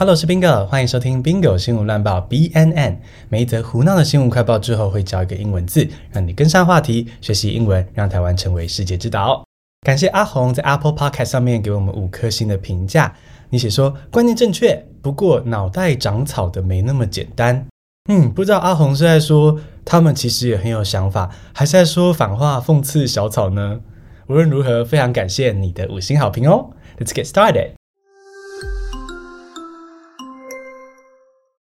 Hello，我是 Bingo，欢迎收听 Bingo 新闻乱报 BNN。每一则胡闹的新闻快报之后，会教一个英文字，让你跟上话题，学习英文，让台湾成为世界之岛。感谢阿红在 Apple Podcast 上面给我们五颗星的评价。你写说观念正确，不过脑袋长草的没那么简单。嗯，不知道阿红是在说他们其实也很有想法，还是在说反话讽刺小草呢？无论如何，非常感谢你的五星好评哦。Let's get started。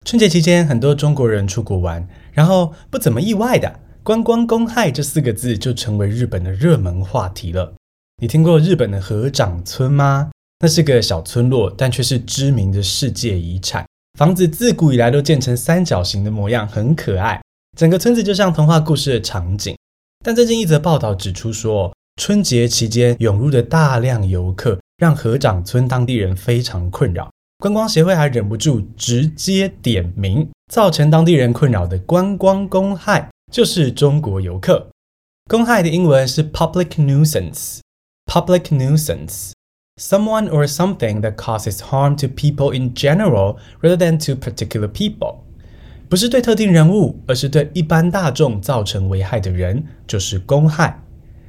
春节期间，很多中国人出国玩，然后不怎么意外的，“观光公害”这四个字就成为日本的热门话题了。你听过日本的合掌村吗？那是个小村落，但却是知名的世界遗产。房子自古以来都建成三角形的模样，很可爱。整个村子就像童话故事的场景。但最近一则报道指出说，春节期间涌入的大量游客，让合掌村当地人非常困扰。观光协会还忍不住直接点名，造成当地人困扰的观光公害，就是中国游客。公害的英文是 public nuisance。public nuisance。someone or something that causes harm to people in general rather than to particular people。不是对特定人物，而是对一般大众造成危害的人，就是公害。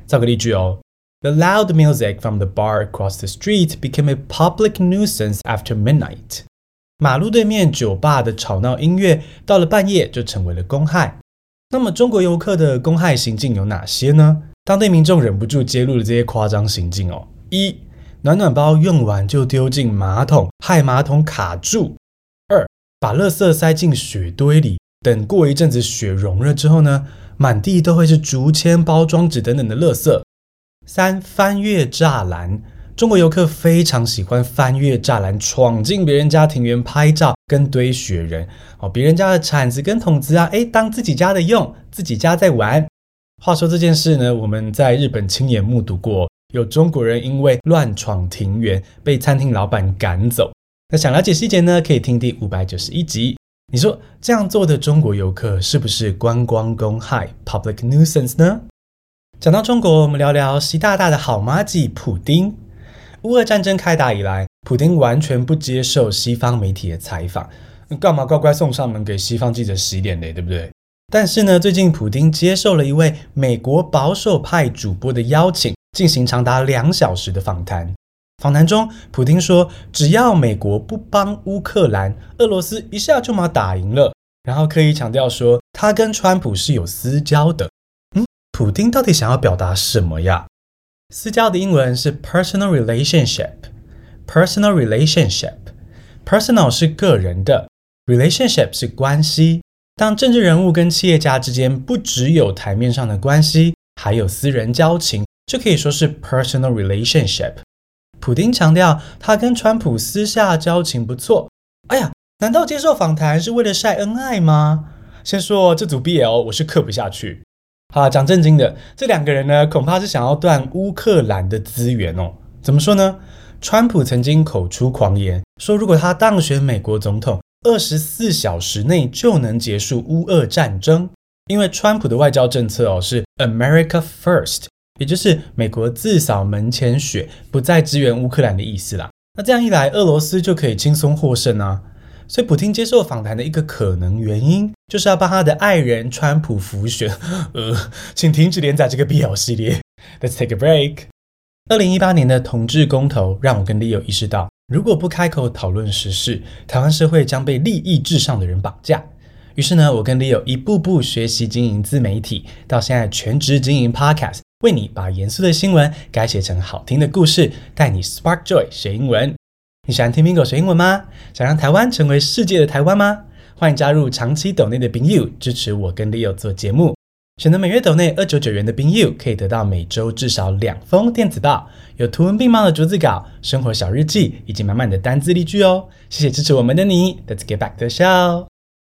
造个例句哦：The loud music from the bar across the street became a public nuisance after midnight。马路对面酒吧的吵闹音乐，到了半夜就成为了公害。那么中国游客的公害行径有哪些呢？当地民众忍不住揭露了这些夸张行径哦：一、暖暖包用完就丢进马桶，害马桶卡住；二、把垃圾塞进雪堆里，等过一阵子雪融了之后呢，满地都会是竹签、包装纸等等的垃圾。三、翻越栅栏，中国游客非常喜欢翻越栅栏，闯进别人家庭园拍照跟堆雪人。哦，别人家的铲子跟桶子啊，诶，当自己家的用，自己家在玩。话说这件事呢，我们在日本亲眼目睹过，有中国人因为乱闯庭园，被餐厅老板赶走。那想了解细节呢，可以听第五百九十一集。你说这样做的中国游客是不是观光公害 （public nuisance） 呢？讲到中国，我们聊聊习大大的好麻吉普丁。乌俄战争开打以来，普丁完全不接受西方媒体的采访，干嘛乖乖送上门给西方记者洗脸嘞？对不对？但是呢，最近普丁接受了一位美国保守派主播的邀请，进行长达两小时的访谈。访谈中，普丁说：“只要美国不帮乌克兰，俄罗斯一下就嘛打赢了。”然后刻意强调说，他跟川普是有私交的。普丁到底想要表达什么呀？私交的英文是 personal relationship。personal relationship。personal 是个人的，relationship 是关系。当政治人物跟企业家之间不只有台面上的关系，还有私人交情，就可以说是 personal relationship。普丁强调，他跟川普私下交情不错。哎呀，难道接受访谈是为了晒恩爱吗？先说这组 BL 我是刻不下去。好，讲正经的，这两个人呢，恐怕是想要断乌克兰的资源哦。怎么说呢？川普曾经口出狂言，说如果他当选美国总统，二十四小时内就能结束乌俄战争。因为川普的外交政策哦是 America First。也就是美国自扫门前雪，不再支援乌克兰的意思啦。那这样一来，俄罗斯就可以轻松获胜啊。所以，普京接受访谈的一个可能原因，就是要帮他的爱人川普辅选。呃，请停止连载这个 BL 系列。Let's take a break。二零一八年的同志公投，让我跟 Leo 意识到，如果不开口讨论时事，台湾社会将被利益至上的人绑架。于是呢，我跟 Leo 一步步学习经营自媒体，到现在全职经营 Podcast。为你把严肃的新闻改写成好听的故事，带你 Spark Joy 学英文。你喜欢听 Bingo 学英文吗？想让台湾成为世界的台湾吗？欢迎加入长期抖内的朋友，支持我跟 Leo 做节目。选择每月抖内二九九元的朋友，可以得到每周至少两封电子报，有图文并茂的逐字稿、生活小日记以及满满的单字例句哦。谢谢支持我们的你，Let's get back to the show。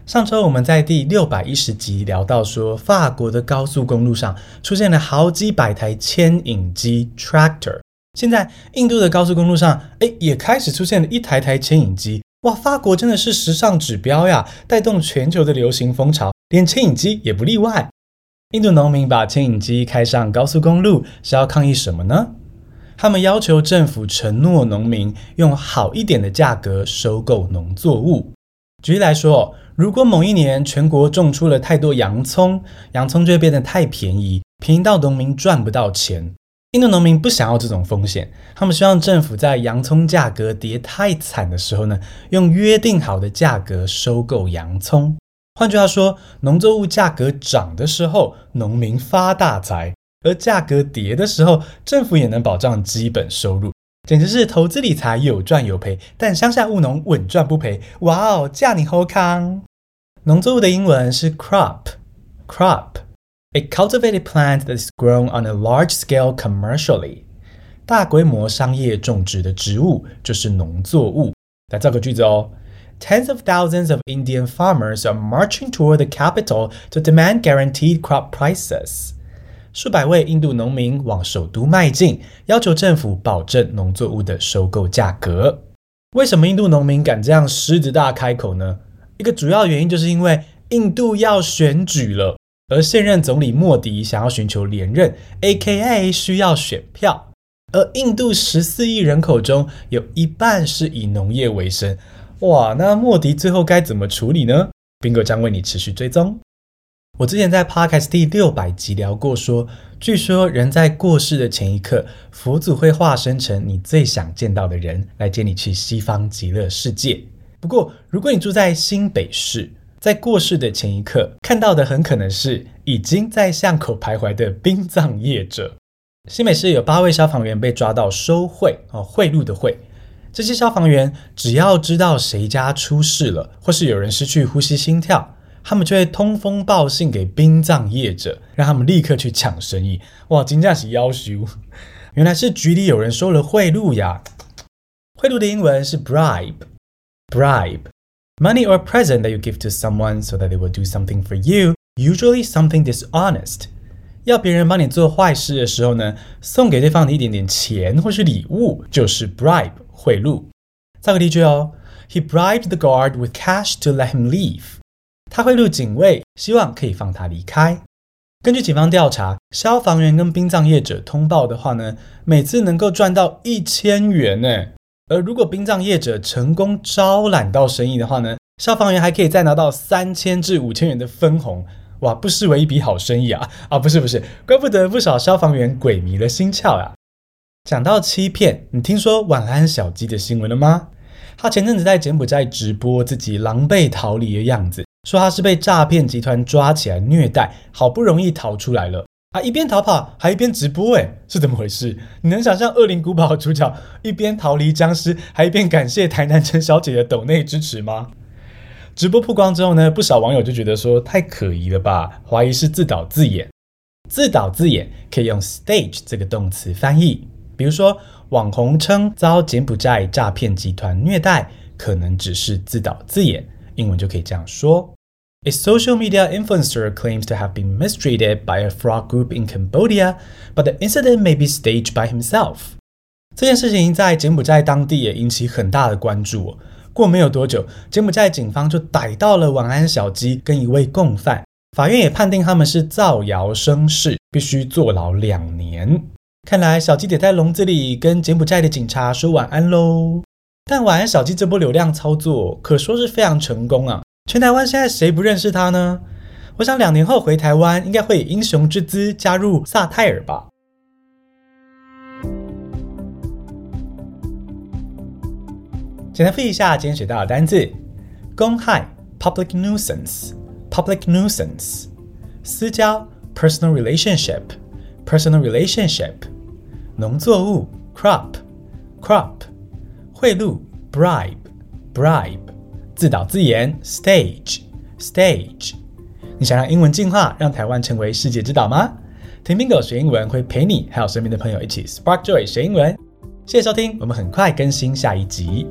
上周我们在第六百一十集聊到说，法国的高速公路上出现了好几百台牵引机 （tractor）。现在印度的高速公路上，哎，也开始出现了一台台牵引机。哇，法国真的是时尚指标呀，带动全球的流行风潮，连牵引机也不例外。印度农民把牵引机开上高速公路是要抗议什么呢？他们要求政府承诺农民用好一点的价格收购农作物。举例来说，如果某一年全国种出了太多洋葱，洋葱就会变得太便宜，便宜到农民赚不到钱。印度农民不想要这种风险，他们希望政府在洋葱价格跌太惨的时候呢，用约定好的价格收购洋葱。换句话说，农作物价格涨的时候，农民发大财。而价格跌的时候，政府也能保障基本收入，简直是投资理财有赚有赔。但乡下务农稳赚不赔，哇哦，嫁你好康！农作物的英文是 crop，crop A cultivated plant that is grown on a large scale commercially。大规模商业种植的植物就是农作物。来造个句子哦：Tens of thousands of Indian farmers are marching toward the capital to demand guaranteed crop prices。数百位印度农民往首都迈进，要求政府保证农作物的收购价格。为什么印度农民敢这样狮子大开口呢？一个主要原因就是因为印度要选举了，而现任总理莫迪想要寻求连任，AKA 需要选票。而印度十四亿人口中有一半是以农业为生，哇，那莫迪最后该怎么处理呢？Bingo 将为你持续追踪。我之前在 Podcast 第六百集聊过说，说据说人在过世的前一刻，佛祖会化身成你最想见到的人，来接你去西方极乐世界。不过，如果你住在新北市，在过世的前一刻，看到的很可能是已经在巷口徘徊的殡葬业者。新北市有八位消防员被抓到收贿哦，贿赂的贿。这些消防员只要知道谁家出事了，或是有人失去呼吸心跳。他们就会通风报信给殡葬业者，让他们立刻去抢生意。哇，真的是夭寿！原来是局里有人收了贿赂呀。贿赂的英文是 bribe，bribe Money or present that you give to someone so that they will do something for you，usually something dishonest。要别人帮你做坏事的时候呢，送给对方的一点点钱或是礼物，就是 bribe，贿赂。造个例句哦，He bribed the guard with cash to let him leave。他贿赂警卫，希望可以放他离开。根据警方调查，消防员跟殡葬业者通报的话呢，每次能够赚到一千元呢。而如果殡葬业者成功招揽到生意的话呢，消防员还可以再拿到三千至五千元的分红。哇，不失为一笔好生意啊！啊，不是不是，怪不得不少消防员鬼迷了心窍、啊。讲到欺骗，你听说晚安小鸡的新闻了吗？他前阵子在柬埔寨直播自己狼狈逃离的样子。说他是被诈骗集团抓起来虐待，好不容易逃出来了啊！一边逃跑还一边直播，诶，是怎么回事？你能想象《恶灵古堡》主角一边逃离僵尸，还一边感谢台南陈小姐的抖内支持吗？直播曝光之后呢，不少网友就觉得说太可疑了吧，怀疑是自导自演。自导自演可以用 stage 这个动词翻译，比如说网红称遭柬埔寨诈骗集团虐待，可能只是自导自演。英文就可以这样说：A social media influencer claims to have been mistreated by a fraud group in Cambodia, but the incident may be staged by himself。这件事情在柬埔寨当地也引起很大的关注。过没有多久，柬埔寨警方就逮到了晚安小鸡跟一位共犯，法院也判定他们是造谣生事，必须坐牢两年。看来小鸡得在笼子里跟柬埔寨的警察说晚安喽。但晚安小鸡这波流量操作可说是非常成功啊！全台湾现在谁不认识他呢？我想两年后回台湾，应该会以英雄之姿加入萨泰尔吧。简单复习一下今天学到的单字：公害 （public nuisance），public nuisance；私交 （personal relationship），personal relationship；农作物 （crop），crop。贿赂 bribe bribe，自导自演 stage stage。你想让英文进化，让台湾成为世界之岛吗？听 Bingo 学英文会陪你还有身边的朋友一起 Spark Joy 学英文。谢谢收听，我们很快更新下一集。